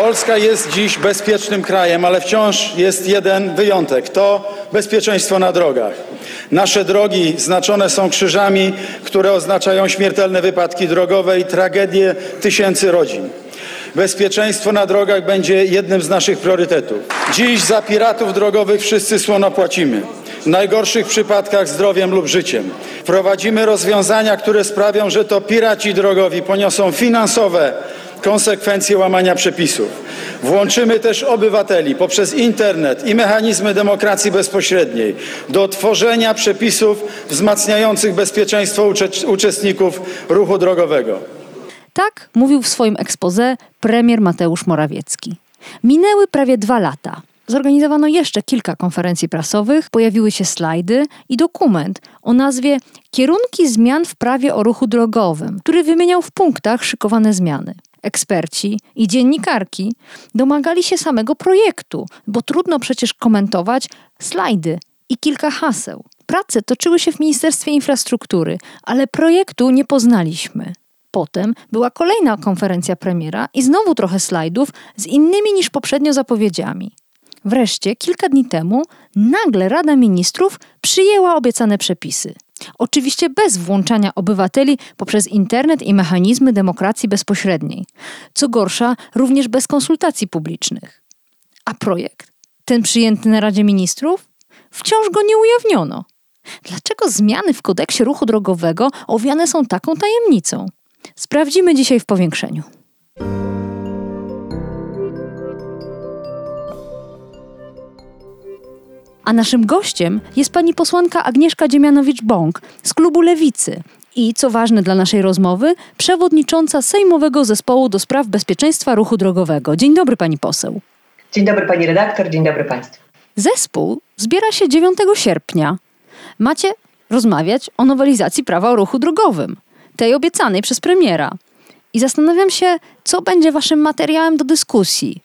Polska jest dziś bezpiecznym krajem, ale wciąż jest jeden wyjątek to bezpieczeństwo na drogach. Nasze drogi znaczone są krzyżami, które oznaczają śmiertelne wypadki drogowe i tragedie tysięcy rodzin. Bezpieczeństwo na drogach będzie jednym z naszych priorytetów. Dziś za piratów drogowych wszyscy słono płacimy. Najgorszych przypadkach zdrowiem lub życiem. Wprowadzimy rozwiązania, które sprawią, że to piraci drogowi poniosą finansowe konsekwencje łamania przepisów. Włączymy też obywateli poprzez internet i mechanizmy demokracji bezpośredniej do tworzenia przepisów wzmacniających bezpieczeństwo uczestników ruchu drogowego. Tak mówił w swoim ekspoze premier Mateusz Morawiecki. Minęły prawie dwa lata. Zorganizowano jeszcze kilka konferencji prasowych, pojawiły się slajdy i dokument o nazwie Kierunki zmian w prawie o ruchu drogowym, który wymieniał w punktach szykowane zmiany. Eksperci i dziennikarki domagali się samego projektu, bo trudno przecież komentować slajdy i kilka haseł. Prace toczyły się w Ministerstwie Infrastruktury, ale projektu nie poznaliśmy. Potem była kolejna konferencja premiera i znowu trochę slajdów z innymi niż poprzednio zapowiedziami. Wreszcie, kilka dni temu, nagle Rada Ministrów przyjęła obiecane przepisy. Oczywiście bez włączania obywateli poprzez internet i mechanizmy demokracji bezpośredniej. Co gorsza, również bez konsultacji publicznych. A projekt, ten przyjęty na Radzie Ministrów, wciąż go nie ujawniono. Dlaczego zmiany w kodeksie ruchu drogowego owiane są taką tajemnicą? Sprawdzimy dzisiaj w powiększeniu. A naszym gościem jest pani posłanka Agnieszka Dziemianowicz-Bąk z klubu Lewicy i, co ważne dla naszej rozmowy, przewodnicząca Sejmowego Zespołu do Spraw Bezpieczeństwa Ruchu Drogowego. Dzień dobry pani poseł. Dzień dobry pani redaktor, dzień dobry państwu. Zespół zbiera się 9 sierpnia. Macie rozmawiać o nowelizacji prawa o ruchu drogowym, tej obiecanej przez premiera. I zastanawiam się, co będzie waszym materiałem do dyskusji.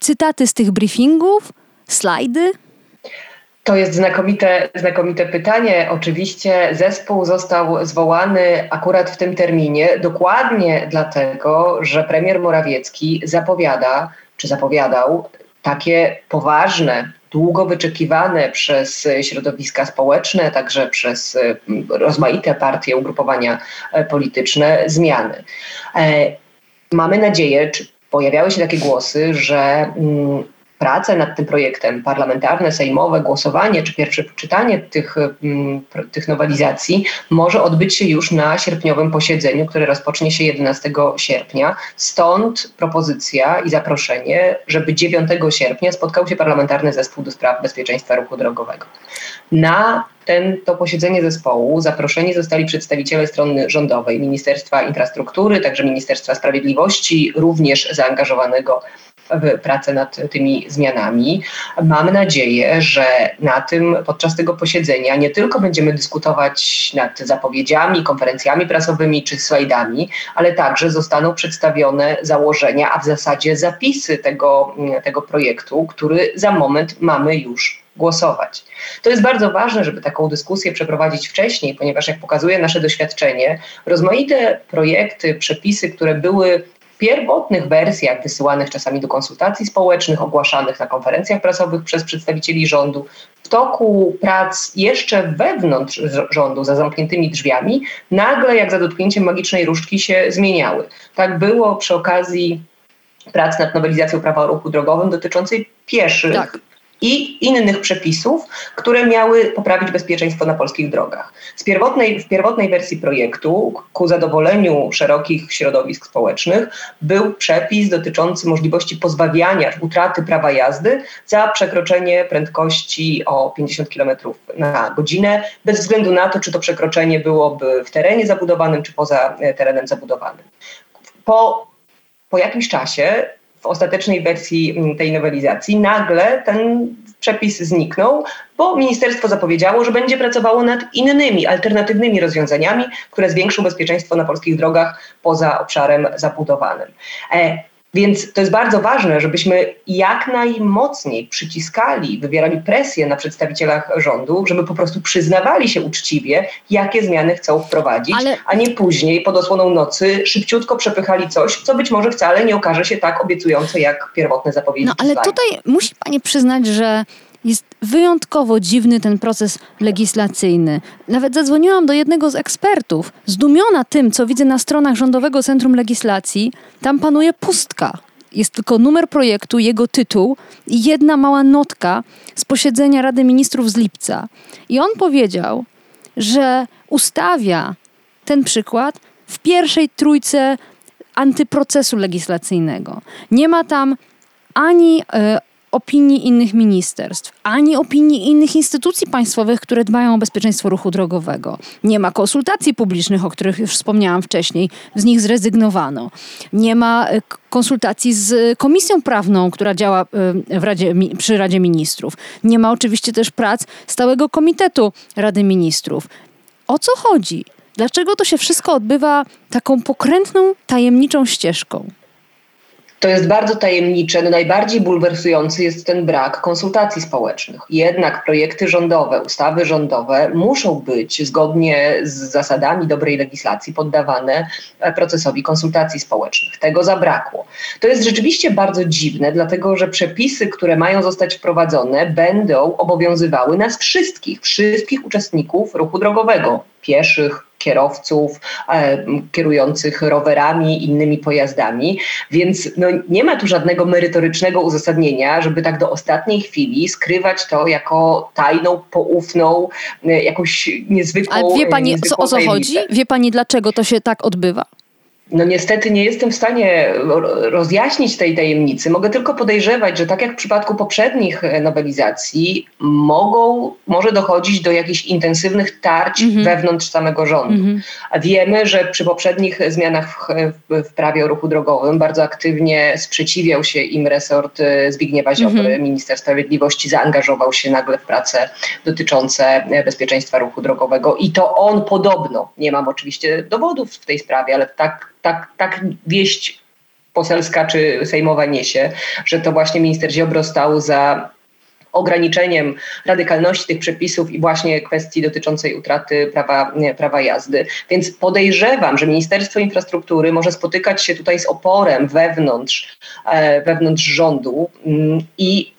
Cytaty z tych briefingów, slajdy, to jest znakomite, znakomite pytanie. Oczywiście zespół został zwołany akurat w tym terminie, dokładnie dlatego, że premier Morawiecki zapowiada, czy zapowiadał takie poważne, długo wyczekiwane przez środowiska społeczne, także przez mm, rozmaite partie, ugrupowania e, polityczne zmiany. E, mamy nadzieję, czy pojawiały się takie głosy, że mm, prace nad tym projektem, parlamentarne, sejmowe, głosowanie czy pierwsze czytanie tych, mm, tych nowelizacji może odbyć się już na sierpniowym posiedzeniu, które rozpocznie się 11 sierpnia. Stąd propozycja i zaproszenie, żeby 9 sierpnia spotkał się parlamentarny zespół do spraw bezpieczeństwa ruchu drogowego. Na ten, to posiedzenie zespołu zaproszeni zostali przedstawiciele strony rządowej, Ministerstwa Infrastruktury, także Ministerstwa Sprawiedliwości, również zaangażowanego pracę nad tymi zmianami. Mam nadzieję, że na tym, podczas tego posiedzenia nie tylko będziemy dyskutować nad zapowiedziami, konferencjami prasowymi czy slajdami, ale także zostaną przedstawione założenia, a w zasadzie zapisy tego, tego projektu, który za moment mamy już głosować. To jest bardzo ważne, żeby taką dyskusję przeprowadzić wcześniej, ponieważ jak pokazuje nasze doświadczenie, rozmaite projekty, przepisy, które były pierwotnych wersjach wysyłanych czasami do konsultacji społecznych, ogłaszanych na konferencjach prasowych przez przedstawicieli rządu, w toku prac jeszcze wewnątrz rządu, za zamkniętymi drzwiami, nagle jak za dotknięciem magicznej różdżki się zmieniały. Tak było przy okazji prac nad nowelizacją prawa o ruchu drogowym dotyczącej pieszych. Tak i innych przepisów, które miały poprawić bezpieczeństwo na polskich drogach. Z pierwotnej, w pierwotnej wersji projektu, ku zadowoleniu szerokich środowisk społecznych, był przepis dotyczący możliwości pozbawiania, utraty prawa jazdy za przekroczenie prędkości o 50 km na godzinę, bez względu na to, czy to przekroczenie byłoby w terenie zabudowanym, czy poza e, terenem zabudowanym. Po, po jakimś czasie ostatecznej wersji mm, tej nowelizacji, nagle ten przepis zniknął, bo ministerstwo zapowiedziało, że będzie pracowało nad innymi, alternatywnymi rozwiązaniami, które zwiększą bezpieczeństwo na polskich drogach poza obszarem zabudowanym. Więc to jest bardzo ważne, żebyśmy jak najmocniej przyciskali, wywierali presję na przedstawicielach rządu, żeby po prostu przyznawali się uczciwie, jakie zmiany chcą wprowadzić, Ale... a nie później pod osłoną nocy szybciutko przepychali coś, co być może wcale nie okaże się tak obiecujące, jak pierwotne zapowiedzi. No ale tutaj musi pani przyznać, że jest wyjątkowo dziwny ten proces legislacyjny. Nawet zadzwoniłam do jednego z ekspertów, zdumiona tym, co widzę na stronach Rządowego Centrum Legislacji. Tam panuje pustka. Jest tylko numer projektu, jego tytuł i jedna mała notka z posiedzenia Rady Ministrów z lipca. I on powiedział, że ustawia ten przykład w pierwszej trójce antyprocesu legislacyjnego. Nie ma tam ani y, opinii innych ministerstw, ani opinii innych instytucji państwowych, które dbają o bezpieczeństwo ruchu drogowego. Nie ma konsultacji publicznych, o których już wspomniałam wcześniej, z nich zrezygnowano. Nie ma e, konsultacji z Komisją Prawną, która działa e, Radzie, przy Radzie Ministrów. Nie ma oczywiście też prac Stałego Komitetu Rady Ministrów. O co chodzi? Dlaczego to się wszystko odbywa taką pokrętną, tajemniczą ścieżką? To jest bardzo tajemnicze. No najbardziej bulwersujący jest ten brak konsultacji społecznych. Jednak projekty rządowe, ustawy rządowe muszą być zgodnie z zasadami dobrej legislacji poddawane e, procesowi konsultacji społecznych. Tego zabrakło. To jest rzeczywiście bardzo dziwne, dlatego że przepisy, które mają zostać wprowadzone, będą obowiązywały nas wszystkich, wszystkich uczestników ruchu drogowego, pieszych, kierowców e, kierujących rowerami, innymi pojazdami, więc no, nie ma tu żadnego merytorycznego uzasadnienia, żeby tak do ostatniej chwili skrywać to jako tajną, poufną, e, jakąś niezwykłą. Ale wie pani o co chodzi? Wie pani dlaczego to się tak odbywa? No niestety nie jestem w stanie rozjaśnić tej tajemnicy. Mogę tylko podejrzewać, że tak jak w przypadku poprzednich e, nowelizacji, mogą, może dochodzić do jakichś intensywnych tarć mm -hmm. wewnątrz samego rządu. Mm -hmm. A wiemy, że przy poprzednich zmianach w, w, prawie o ruchu drogowym bardzo aktywnie sprzeciwiał się im resort e, Zbigniewa Ziobry. Mm -hmm. Minister Sprawiedliwości zaangażował się nagle w prace dotyczące e, bezpieczeństwa ruchu drogowego i to on podobno, nie mam oczywiście dowodów w tej sprawie, ale tak tak, tak wieść poselska czy sejmowa niesie, że to właśnie minister Ziobro stał za ograniczeniem radykalności tych przepisów i właśnie kwestii dotyczącej utraty prawa, prawa jazdy. Więc podejrzewam, że Ministerstwo Infrastruktury może spotykać się tutaj z oporem wewnątrz, e, wewnątrz rządu mm, i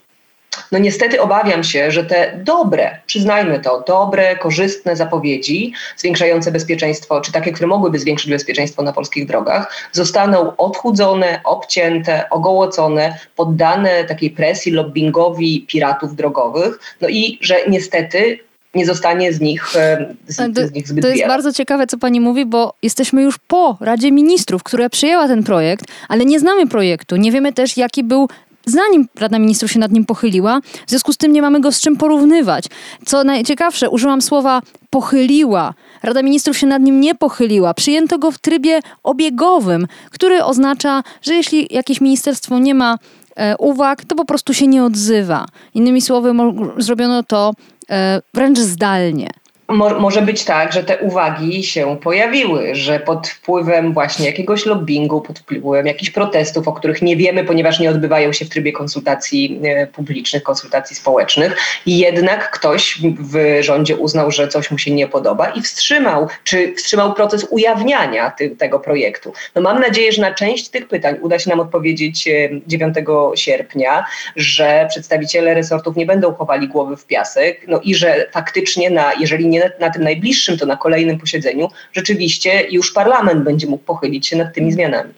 no niestety obawiam się, że te dobre, przyznajmy to, dobre, korzystne zapowiedzi zwiększające bezpieczeństwo, czy takie, które mogłyby zwiększyć bezpieczeństwo na polskich drogach, zostaną odchudzone, obcięte, ogołocone, poddane takiej presji, lobbingowi piratów drogowych. No i że niestety nie zostanie z nich, e, z, to, z nich zbyt To jest wiele. bardzo ciekawe, co pani mówi, bo jesteśmy już po Radzie Ministrów, która przyjęła ten projekt, ale nie znamy projektu. Nie wiemy też, jaki był zanim Rada Ministrów się nad nim pochyliła. W związku z tym nie mamy go z czym porównywać. Co najciekawsze, użyłam słowa pochyliła. Rada Ministrów się nad nim nie pochyliła. Przyjęto go w trybie obiegowym, który oznacza, że jeśli jakieś ministerstwo nie ma e, uwag, to po prostu się nie odzywa. Innymi słowy, zrobiono to e, wręcz zdalnie. Mo może być tak, że te uwagi się pojawiły, że pod wpływem właśnie jakiegoś lobbingu, pod wpływem jakichś protestów, o których nie wiemy, ponieważ nie odbywają się w trybie konsultacji e, publicznych, konsultacji społecznych, jednak ktoś w rządzie uznał, że coś mu się nie podoba i wstrzymał, czy wstrzymał proces ujawniania ty tego projektu. No mam nadzieję, że na część tych pytań uda się nam odpowiedzieć 9 e, sierpnia, że przedstawiciele resortów nie będą chowali głowy w piasek, no i że faktycznie na, jeżeli nie nie na tym najbliższym, to na kolejnym posiedzeniu rzeczywiście już parlament będzie mógł pochylić się nad tymi zmianami.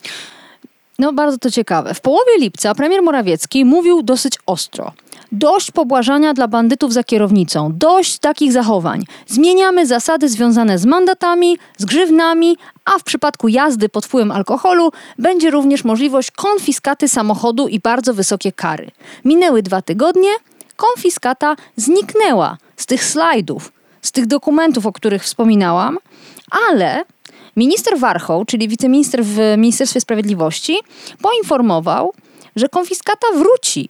No bardzo to ciekawe. W połowie lipca premier Morawiecki mówił dosyć ostro. Dość pobłażania dla bandytów za kierownicą, dość takich zachowań. Zmieniamy zasady związane z mandatami, z grzywnami, a w przypadku jazdy pod wpływem alkoholu będzie również możliwość konfiskaty samochodu i bardzo wysokie kary. Minęły dwa tygodnie, konfiskata zniknęła z tych slajdów z tych dokumentów, o których wspominałam, ale minister Warchoł, czyli wiceminister w Ministerstwie Sprawiedliwości, poinformował, że konfiskata wróci.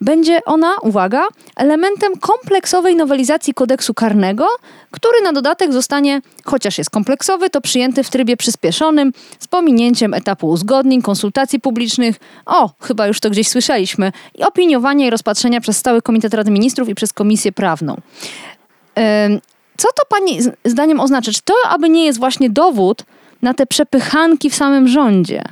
Będzie ona, uwaga, elementem kompleksowej nowelizacji kodeksu karnego, który na dodatek zostanie, chociaż jest kompleksowy, to przyjęty w trybie przyspieszonym, z pominięciem etapu uzgodnień, konsultacji publicznych, o, chyba już to gdzieś słyszeliśmy, i opiniowania i rozpatrzenia przez Stały Komitet Rady Ministrów i przez Komisję Prawną. Co to Pani zdaniem oznacza? Czy to aby nie jest właśnie dowód na te przepychanki w samym rządzie?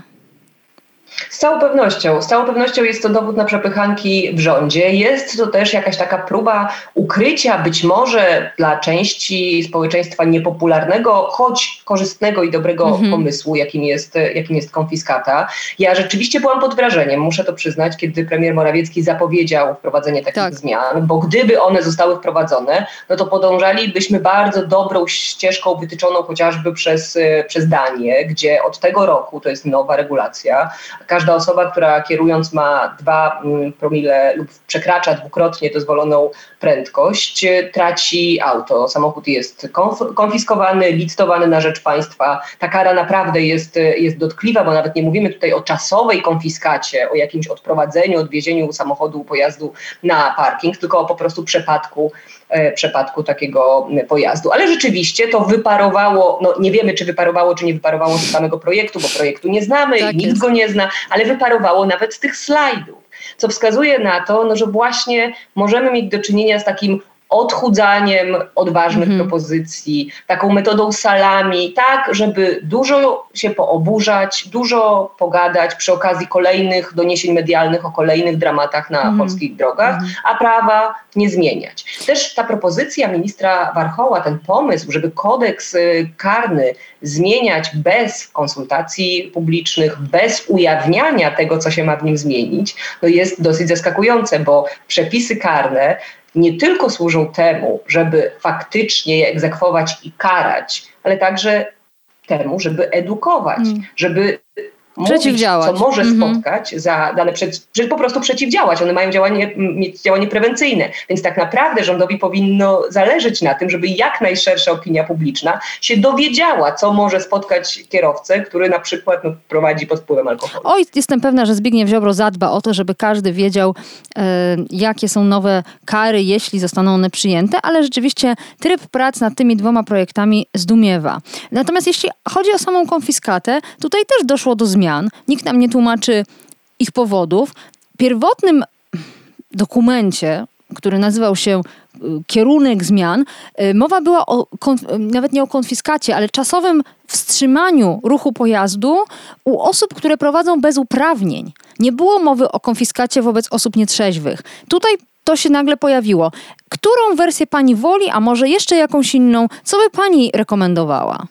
Z całą pewnością. Z całą pewnością jest to dowód na przepychanki w rządzie. Jest to też jakaś taka próba ukrycia być może dla części społeczeństwa niepopularnego, choć korzystnego i dobrego mhm. pomysłu, jakim jest, jakim jest konfiskata. Ja rzeczywiście byłam pod wrażeniem, muszę to przyznać, kiedy premier Morawiecki zapowiedział wprowadzenie takich tak. zmian, bo gdyby one zostały wprowadzone, no to podążalibyśmy bardzo dobrą ścieżką wytyczoną chociażby przez, przez Danię, gdzie od tego roku, to jest nowa regulacja, każda osoba, która kierując ma 2 mm, promile lub przekracza dwukrotnie dozwoloną prędkość, traci auto. Samochód jest konfiskowany, licytowany na rzecz państwa. Ta kara naprawdę jest, jest dotkliwa, bo nawet nie mówimy tutaj o czasowej konfiskacie, o jakimś odprowadzeniu, odwiezieniu samochodu, pojazdu na parking, tylko o po prostu przepadku E, przypadku takiego pojazdu. Ale rzeczywiście to wyparowało, no nie wiemy czy wyparowało, czy nie wyparowało z samego projektu, bo projektu nie znamy, tak nikt jest. go nie zna, ale wyparowało nawet z tych slajdów. Co wskazuje na to, no, że właśnie możemy mieć do czynienia z takim odchudzaniem odważnych -hmm. propozycji, taką metodą salami, tak, żeby dużo się pooburzać, dużo pogadać przy okazji kolejnych doniesień medialnych o kolejnych dramatach na -hmm. polskich drogach, -hmm. a prawa nie zmieniać. Też ta propozycja ministra Warchoła, ten pomysł, żeby kodeks y, karny zmieniać bez konsultacji publicznych, bez ujawniania tego, co się ma w nim zmienić, no jest dosyć zaskakujące, bo przepisy karne nie tylko służą temu, żeby faktycznie je egzekwować i karać, ale także temu, żeby edukować, mm. żeby przeciwdziałać. co może mhm. spotkać za dane, przed, po prostu przeciwdziałać. One mają działanie, mieć działanie prewencyjne. Więc tak naprawdę rządowi powinno zależeć na tym, żeby jak najszersza opinia publiczna się dowiedziała, co może spotkać kierowcę, który na przykład no, prowadzi pod wpływem alkoholu. Oj, jestem pewna, że Zbigniew Ziobro zadba o to, żeby każdy wiedział, e, jakie są nowe kary, jeśli zostaną one przyjęte, ale rzeczywiście tryb prac nad tymi dwoma projektami zdumiewa. Natomiast jeśli chodzi o samą konfiskatę, tutaj też doszło do zmian zmian. Nikt nam nie tłumaczy ich powodów. W pierwotnym dokumencie, który nazywał się y, kierunek zmian, y, mowa była o, nawet nie o konfiskacie, ale czasowym wstrzymaniu ruchu pojazdu u osób, które prowadzą bez uprawnień. Nie było mowy o konfiskacie wobec osób nietrzeźwych. Tutaj to się nagle pojawiło. Którą wersję pani woli, a może jeszcze jakąś inną? Co by pani rekomendowała?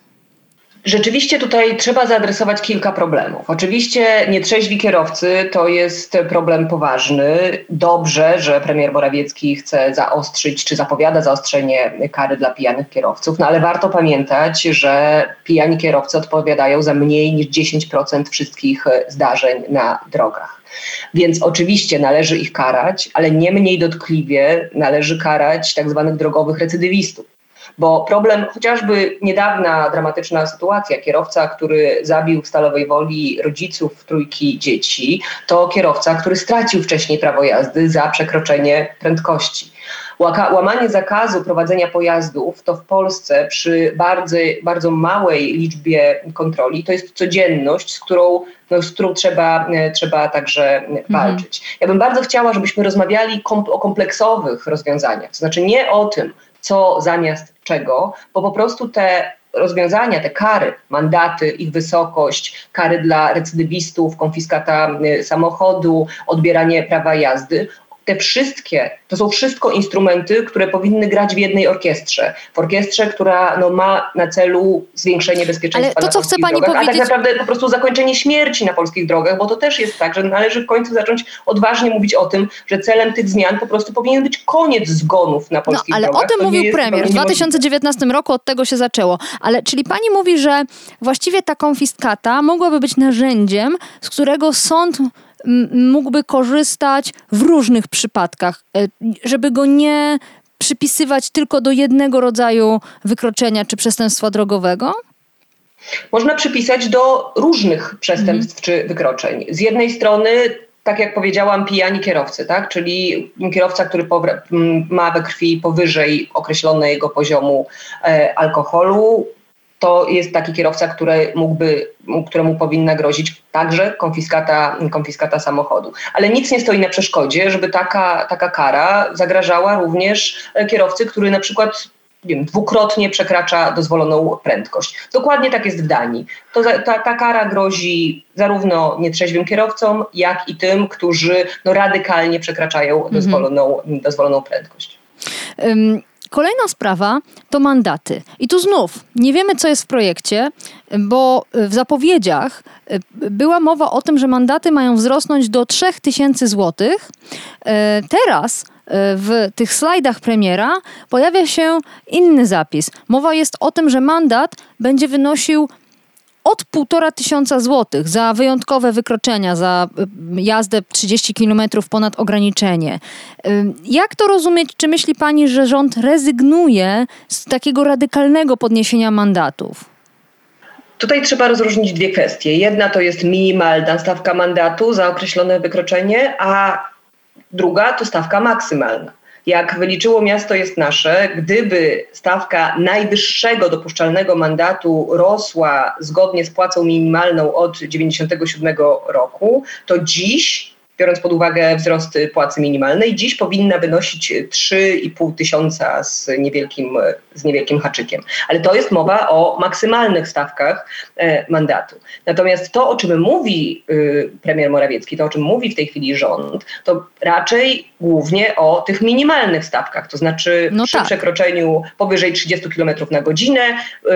Rzeczywiście tutaj trzeba zaadresować kilka problemów. Oczywiście nietrzeźwi kierowcy to jest problem poważny. Dobrze, że premier Morawiecki chce zaostrzyć, czy zapowiada zaostrzenie kary dla pijanych kierowców, no ale warto pamiętać, że pijani kierowcy odpowiadają za mniej niż 10% wszystkich zdarzeń na drogach. Więc oczywiście należy ich karać, ale nie mniej dotkliwie należy karać tak zwanych drogowych recydywistów. Bo problem, chociażby niedawna dramatyczna sytuacja, kierowca, który zabił w Stalowej Woli rodziców trójki dzieci, to kierowca, który stracił wcześniej prawo jazdy za przekroczenie prędkości. Łamanie zakazu prowadzenia pojazdów to w Polsce przy bardzo, bardzo małej liczbie kontroli to jest codzienność, z którą, no, z którą trzeba, trzeba także mhm. walczyć. Ja bym bardzo chciała, żebyśmy rozmawiali kom o kompleksowych rozwiązaniach, to znaczy nie o tym, co zamiast czego, bo po prostu te rozwiązania, te kary, mandaty, ich wysokość, kary dla recydywistów, konfiskata y, samochodu, odbieranie prawa jazdy, te wszystkie, to są wszystko instrumenty, które powinny grać w jednej orkiestrze. W orkiestrze, która no, ma na celu zwiększenie bezpieczeństwa Ale to, co chce pani drogach, powiedzieć... a tak naprawdę po prostu zakończenie śmierci na polskich drogach, bo to też jest tak, że należy w końcu zacząć odważnie mówić o tym, że celem tych zmian po prostu powinien być koniec zgonów na polskich no, ale drogach. Ale o tym mówił premier. W 2019 roku od tego się zaczęło. Ale czyli pani mówi, że właściwie ta konfiskata mogłaby być narzędziem, z którego sąd mógłby korzystać w różnych przypadkach, e, żeby go nie przypisywać tylko do jednego rodzaju wykroczenia czy przestępstwa drogowego? Można przypisać do różnych przestępstw mm. czy wykroczeń. Z jednej strony tak jak powiedziałam, pijani kierowcy, tak? czyli kierowca, który ma we krwi powyżej określonego poziomu e, alkoholu, to jest taki kierowca, który mógłby, któremu powinna grozić także konfiskata, konfiskata samochodu. Ale nic nie stoi na przeszkodzie, żeby taka, taka kara zagrażała również kierowcy, który na przykład wiem, dwukrotnie przekracza dozwoloną prędkość. Dokładnie tak jest w Danii. To, ta, ta kara grozi zarówno nietrzeźwym kierowcom, jak i tym, którzy no, radykalnie przekraczają mhm. dozwoloną, dozwoloną prędkość. Um. Kolejna sprawa to mandaty. I tu znów nie wiemy, co jest w projekcie, bo w zapowiedziach e, była mowa o tym, że mandaty mają wzrosnąć do 3000 zł. E, teraz w tych slajdach premiera pojawia się inny zapis. Mowa jest o tym, że mandat będzie wynosił od półtora tysiąca złotych za wyjątkowe wykroczenia, za y, jazdę 30 km ponad ograniczenie. Y, jak to rozumieć? Czy myśli Pani, że rząd rezygnuje z takiego radykalnego podniesienia mandatów? Tutaj trzeba rozróżnić dwie kwestie. Jedna to jest minimalna stawka mandatu za określone wykroczenie, a Druga to stawka maksymalna. Jak wyliczyło miasto jest nasze, gdyby stawka najwyższego dopuszczalnego mandatu rosła zgodnie z płacą minimalną od 1997 roku, to dziś biorąc pod uwagę wzrost płacy minimalnej, dziś powinna wynosić 3,5 tysiąca z niewielkim, z niewielkim haczykiem. Ale to jest mowa o maksymalnych stawkach e, mandatu. Natomiast to, o czym mówi y, premier Morawiecki, to, o czym mówi w tej chwili rząd, to raczej głównie o tych minimalnych stawkach. To znaczy no przy tak. przekroczeniu powyżej 30 km na godzinę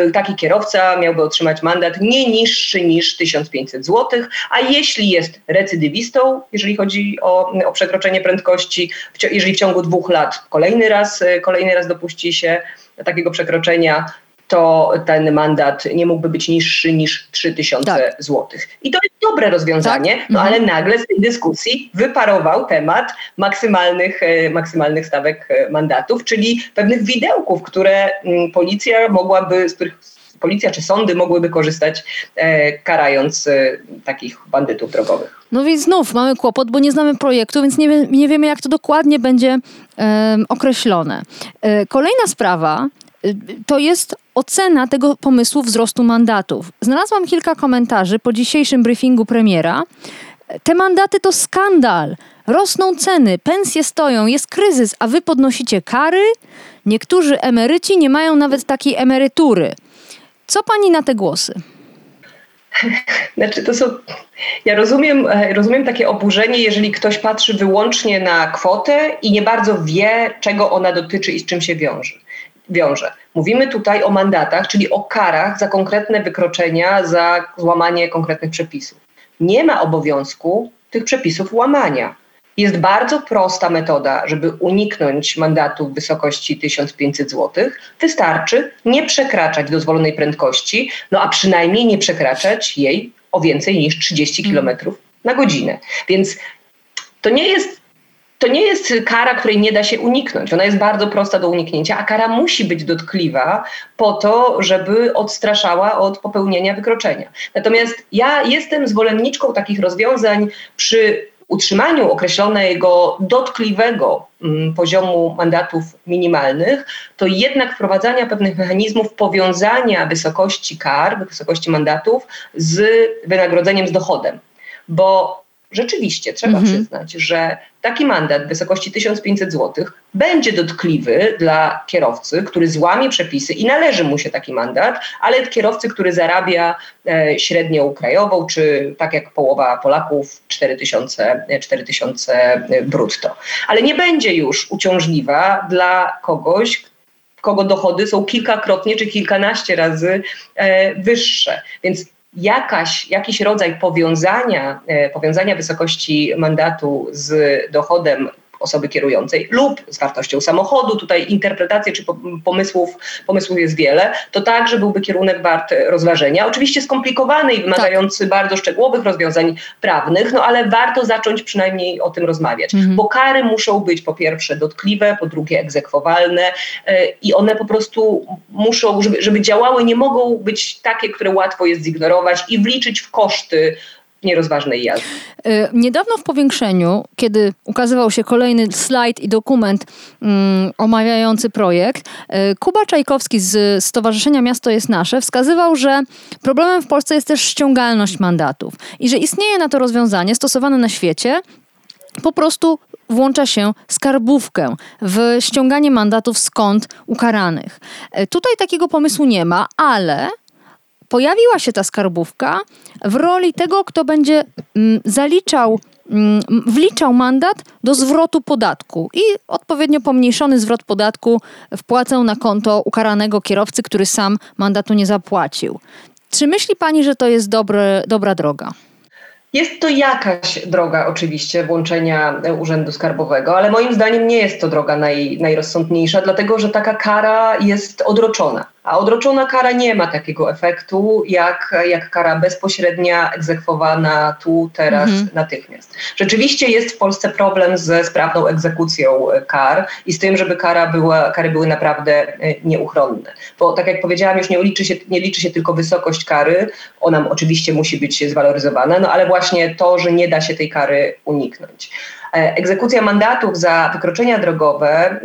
y, taki kierowca miałby otrzymać mandat nie niższy niż 1500 zł, a jeśli jest recydywistą, jeżeli jeżeli chodzi o, o przekroczenie prędkości. Jeżeli w ciągu dwóch lat kolejny raz, e, kolejny raz dopuści się takiego przekroczenia, to ten mandat nie mógłby być niższy niż 3000 tak. zł. I to jest dobre rozwiązanie, tak? no mhm. ale nagle z tej dyskusji wyparował temat maksymalnych, e, maksymalnych stawek e, mandatów, czyli pewnych widełków, które mm, policja mogłaby, z których policja czy sądy mogłyby korzystać, e, karając e, takich bandytów drogowych. No więc znów mamy kłopot, bo nie znamy projektu, więc nie, wie, nie wiemy, jak to dokładnie będzie określone. E, kolejna sprawa to jest ocena tego pomysłu wzrostu mandatów. Znalazłam kilka komentarzy po dzisiejszym briefingu premiera. Te mandaty to skandal. Rosną ceny, pensje stoją, jest kryzys, a wy podnosicie kary? Niektórzy emeryci nie mają nawet takiej emerytury. Co pani na te głosy? Znaczy to są, ja rozumiem, e, rozumiem takie oburzenie, jeżeli ktoś patrzy wyłącznie na kwotę i nie bardzo wie, czego ona dotyczy i z czym się wiąże. wiąże. Mówimy tutaj o mandatach, czyli o karach za konkretne wykroczenia, za złamanie konkretnych przepisów. Nie ma obowiązku tych przepisów łamania. Jest bardzo prosta metoda, żeby uniknąć mandatu w wysokości 1500 zł. Wystarczy nie przekraczać dozwolonej prędkości, no a przynajmniej nie przekraczać jej o więcej niż 30 km na godzinę. Więc to nie jest to nie jest kara, której nie da się uniknąć. Ona jest bardzo prosta do uniknięcia, a kara musi być dotkliwa po to, żeby odstraszała od popełnienia wykroczenia. Natomiast ja jestem zwolenniczką takich rozwiązań przy utrzymaniu określonego dotkliwego mm, poziomu mandatów minimalnych, to jednak wprowadzania pewnych mechanizmów powiązania wysokości kar, wysokości mandatów z wynagrodzeniem, z dochodem. Bo rzeczywiście trzeba mhm. przyznać, że taki mandat w wysokości 1500 zł będzie dotkliwy dla kierowcy, który złamie przepisy i należy mu się taki mandat, ale kierowcy, który zarabia e, średnią krajową, czy tak jak połowa Polaków 4000, 4000 brutto. Ale nie będzie już uciążliwa dla kogoś, kogo dochody są kilkakrotnie czy kilkanaście razy e, wyższe. Więc jakaś, jakiś rodzaj powiązania, e, powiązania wysokości mandatu z dochodem osoby kierującej lub z wartością samochodu, tutaj interpretacji czy pomysłów, pomysłów jest wiele, to także byłby kierunek wart rozważenia. Oczywiście skomplikowany i wymagający tak. bardzo szczegółowych rozwiązań prawnych, no ale warto zacząć przynajmniej o tym rozmawiać, mhm. bo kary muszą być po pierwsze dotkliwe, po drugie egzekwowalne yy, i one po prostu muszą, żeby, żeby działały, nie mogą być takie, które łatwo jest zignorować i wliczyć w koszty nierozważnej jazdy. Y, niedawno w powiększeniu, kiedy ukazywał się kolejny slajd i dokument um, omawiający projekt, y, Kuba Czajkowski z Stowarzyszenia Miasto jest Nasze wskazywał, że problemem w Polsce jest też ściągalność mandatów i że istnieje na to rozwiązanie stosowane na świecie, po prostu włącza się skarbówkę w ściąganie mandatów kont ukaranych. Y, tutaj takiego pomysłu nie ma, ale pojawiła się ta skarbówka w roli tego, kto będzie mm, zaliczał mm, wliczał mandat do zwrotu podatku i odpowiednio pomniejszony zwrot podatku wpłacę na konto ukaranego kierowcy, który sam mandatu nie zapłacił. Czy myśli Pani, że to jest dobra droga? Jest to jakaś droga oczywiście włączenia Urzędu Skarbowego, ale moim zdaniem nie jest to droga naj, najrozsądniejsza, dlatego że taka kara jest odroczona. A odroczona kara nie ma takiego efektu jak, jak kara bezpośrednia, egzekwowana tu, teraz, mhm. natychmiast. Rzeczywiście jest w Polsce problem ze sprawną egzekucją kar i z tym, żeby kara była, kary były naprawdę e, nieuchronne. Bo tak jak powiedziałam, już nie liczy, się, nie liczy się tylko wysokość kary, ona oczywiście musi być zwaloryzowana, no ale właśnie to, że nie da się tej kary uniknąć. E, egzekucja mandatów za wykroczenia drogowe e,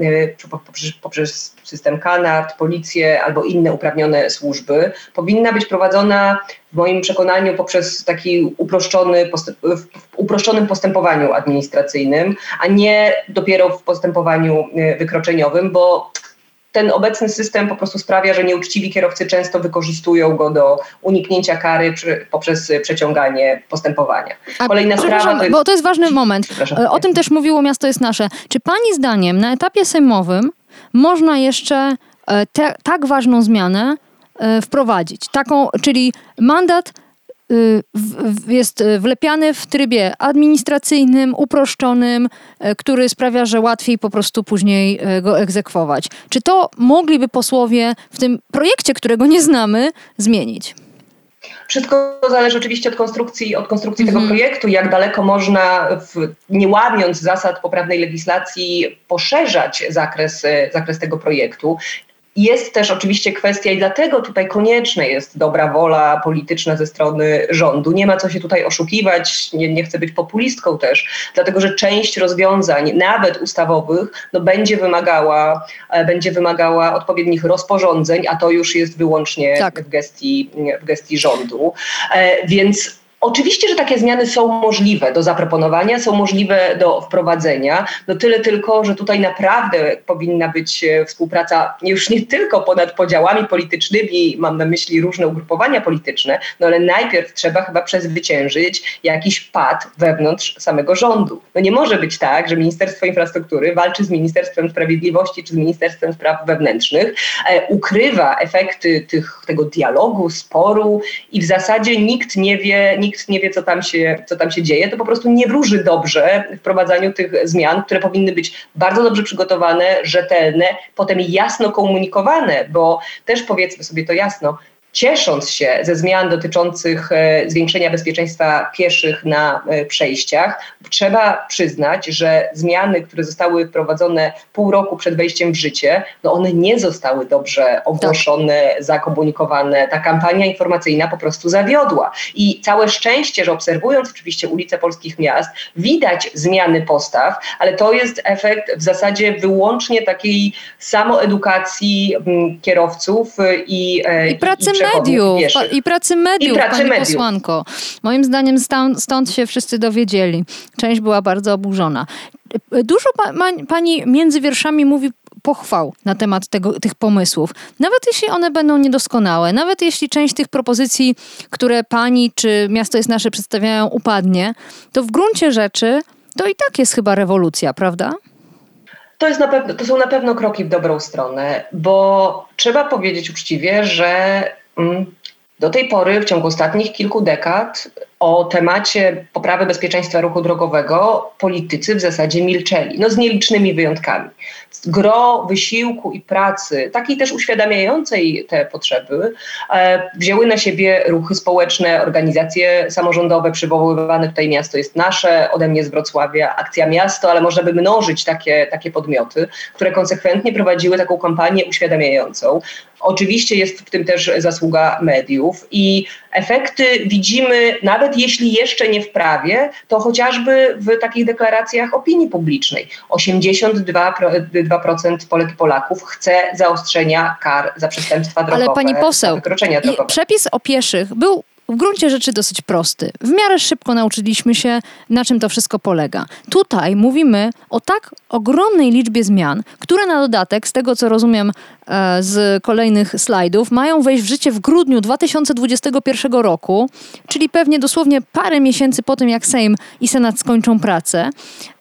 poprzez, poprzez system KANART, policję albo inne uprawnione służby powinna być prowadzona w moim przekonaniu poprzez taki uproszczony w uproszczonym postępowaniu administracyjnym, a nie dopiero w postępowaniu e, wykroczeniowym, bo ten obecny system po prostu sprawia, że nieuczciwi kierowcy często wykorzystują go do uniknięcia kary przy, poprzez przeciąganie postępowania. A, Kolejna sprawa. To jest... Bo to jest ważny moment. O tym też mówiło Miasto jest Nasze. Czy Pani zdaniem na etapie sejmowym można jeszcze e, te, tak ważną zmianę e, wprowadzić? Taką, czyli mandat Y, jest wlepiany w trybie administracyjnym, uproszczonym, y, który sprawia, że łatwiej po prostu później y, go egzekwować. Czy to mogliby posłowie w tym projekcie, którego nie znamy, zmienić? Wszystko zależy oczywiście od konstrukcji, od konstrukcji mm tego mhm. projektu, jak daleko można, w, nie łamiąc zasad poprawnej legislacji, poszerzać zakres, zakres tego projektu. Jest też oczywiście kwestia i dlatego tutaj konieczna jest dobra wola polityczna ze strony rządu. Nie ma co się tutaj oszukiwać, nie, nie chcę być populistką też, dlatego że część rozwiązań, nawet ustawowych, no będzie, wymagała, e, będzie wymagała odpowiednich rozporządzeń, a to już jest wyłącznie tak. w, gestii, w gestii rządu. E, więc Oczywiście, że takie zmiany są możliwe do zaproponowania, są możliwe do wprowadzenia. No tyle tylko, że tutaj naprawdę powinna być e, współpraca już nie tylko ponad podziałami politycznymi, mam na myśli różne ugrupowania polityczne, no ale najpierw trzeba chyba przezwyciężyć jakiś pad wewnątrz samego rządu. No nie może być tak, że Ministerstwo Infrastruktury walczy z Ministerstwem Sprawiedliwości czy z Ministerstwem Spraw Wewnętrznych, e, ukrywa efekty tych, tego dialogu, sporu i w zasadzie nikt nie wie, nikt nie wie, co tam, się, co tam się dzieje, to po prostu nie wróży dobrze wprowadzaniu tych zmian, które powinny być bardzo dobrze przygotowane, rzetelne, potem jasno komunikowane, bo też powiedzmy sobie to jasno, ciesząc się ze zmian dotyczących e, zwiększenia bezpieczeństwa pieszych na e, przejściach, trzeba przyznać, że zmiany, które zostały wprowadzone pół roku przed wejściem w życie, no one nie zostały dobrze ogłoszone, zakomunikowane. Ta kampania informacyjna po prostu zawiodła. I całe szczęście, że obserwując oczywiście ulice polskich miast, widać zmiany postaw, ale to jest efekt w zasadzie wyłącznie takiej samoedukacji mm, kierowców i, e, i pracy i mediów i pracy mediów, I pracy pani mediów. posłanko. Moim zdaniem stąd, stąd się wszyscy dowiedzieli. Część była bardzo oburzona. Dużo pa, pani między wierszami mówi pochwał na temat tego, tych pomysłów. Nawet jeśli one będą niedoskonałe, nawet jeśli część tych propozycji, które pani czy miasto jest nasze przedstawiają, upadnie, to w gruncie rzeczy to i tak jest chyba rewolucja, prawda? To, jest na pewno, to są na pewno kroki w dobrą stronę, bo trzeba powiedzieć uczciwie, że Mm. Do tej pory, w ciągu ostatnich kilku dekad, o temacie poprawy bezpieczeństwa ruchu drogowego politycy w zasadzie milczeli, no z nielicznymi wyjątkami. Gro wysiłku i pracy, takiej też uświadamiającej te potrzeby, e, wzięły na siebie ruchy społeczne, organizacje samorządowe, przywoływane tutaj miasto jest nasze, ode mnie z Wrocławia, akcja miasto, ale można by mnożyć takie, takie podmioty, które konsekwentnie prowadziły taką kampanię uświadamiającą. Oczywiście jest w tym też zasługa mediów i efekty widzimy nawet nawet jeśli jeszcze nie w prawie, to chociażby w takich deklaracjach opinii publicznej. 82% Polek i Polaków chce zaostrzenia kar za przestępstwa drogowe, Ale pani poseł, przepis o pieszych był w gruncie rzeczy dosyć prosty. W miarę szybko nauczyliśmy się, na czym to wszystko polega. Tutaj mówimy o tak ogromnej liczbie zmian, które na dodatek, z tego co rozumiem e, z kolejnych slajdów, mają wejść w życie w grudniu 2021 roku, czyli pewnie dosłownie parę miesięcy po tym, jak Sejm i Senat skończą pracę.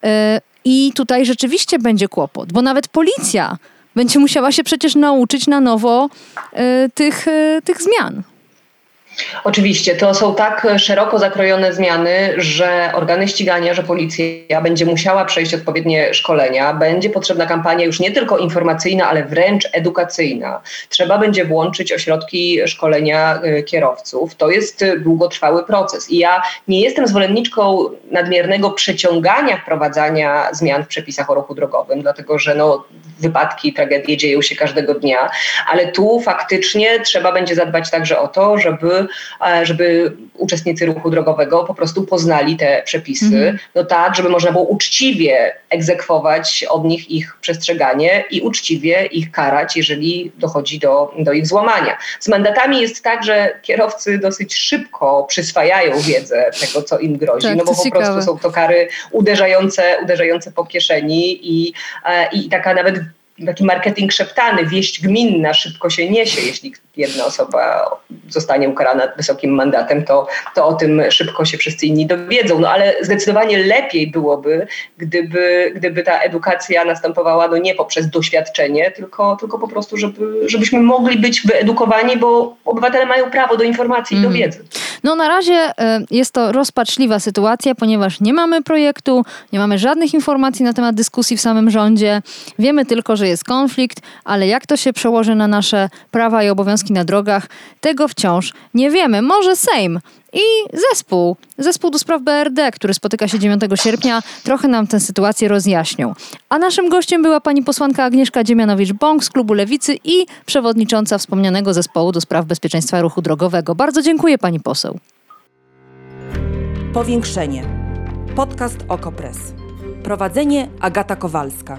E, I tutaj rzeczywiście będzie kłopot, bo nawet policja będzie musiała się przecież nauczyć na nowo e, tych, e, tych zmian. Oczywiście, to są tak szeroko zakrojone zmiany, że organy ścigania, że policja będzie musiała przejść odpowiednie szkolenia, będzie potrzebna kampania już nie tylko informacyjna, ale wręcz edukacyjna. Trzeba będzie włączyć ośrodki szkolenia y, kierowców. To jest długotrwały proces i ja nie jestem zwolenniczką nadmiernego przeciągania wprowadzania zmian w przepisach o ruchu drogowym, dlatego że no, wypadki, tragedie dzieją się każdego dnia, ale tu faktycznie trzeba będzie zadbać także o to, żeby, e, żeby uczestnicy ruchu drogowego po prostu poznali te przepisy, mhm. no tak, żeby można było uczciwie egzekwować od nich ich przestrzeganie i uczciwie ich karać, jeżeli dochodzi do, do ich złamania. Z mandatami jest tak, że kierowcy dosyć szybko przyswajają wiedzę tego, co im grozi, tak, no bo po ciekawe. prostu są to kary uderzające, uderzające po kieszeni i, e, i taka nawet taki marketing szeptany, wieść gminna szybko się niesie. Jeśli jedna osoba zostanie ukarana wysokim mandatem, to, to o tym szybko się wszyscy inni dowiedzą. No ale zdecydowanie lepiej byłoby, gdyby, gdyby ta edukacja następowała no nie poprzez doświadczenie, tylko, tylko po prostu, żeby, żebyśmy mogli być wyedukowani, bo obywatele mają prawo do informacji i do wiedzy. No na razie y, jest to rozpaczliwa sytuacja, ponieważ nie mamy projektu, nie mamy żadnych informacji na temat dyskusji w samym rządzie. Wiemy tylko, że jest konflikt, ale jak to się przełoży na nasze prawa i obowiązki na drogach, tego wciąż nie wiemy. Może Sejm i zespół, zespół do spraw BRD, który spotyka się 9 sierpnia, trochę nam tę sytuację rozjaśnią. A naszym gościem była pani posłanka Agnieszka Dziemianowicz-Bąk z klubu Lewicy i przewodnicząca wspomnianego zespołu do spraw bezpieczeństwa ruchu drogowego. Bardzo dziękuję pani poseł. Powiększenie. Podcast Okopres. Prowadzenie Agata Kowalska.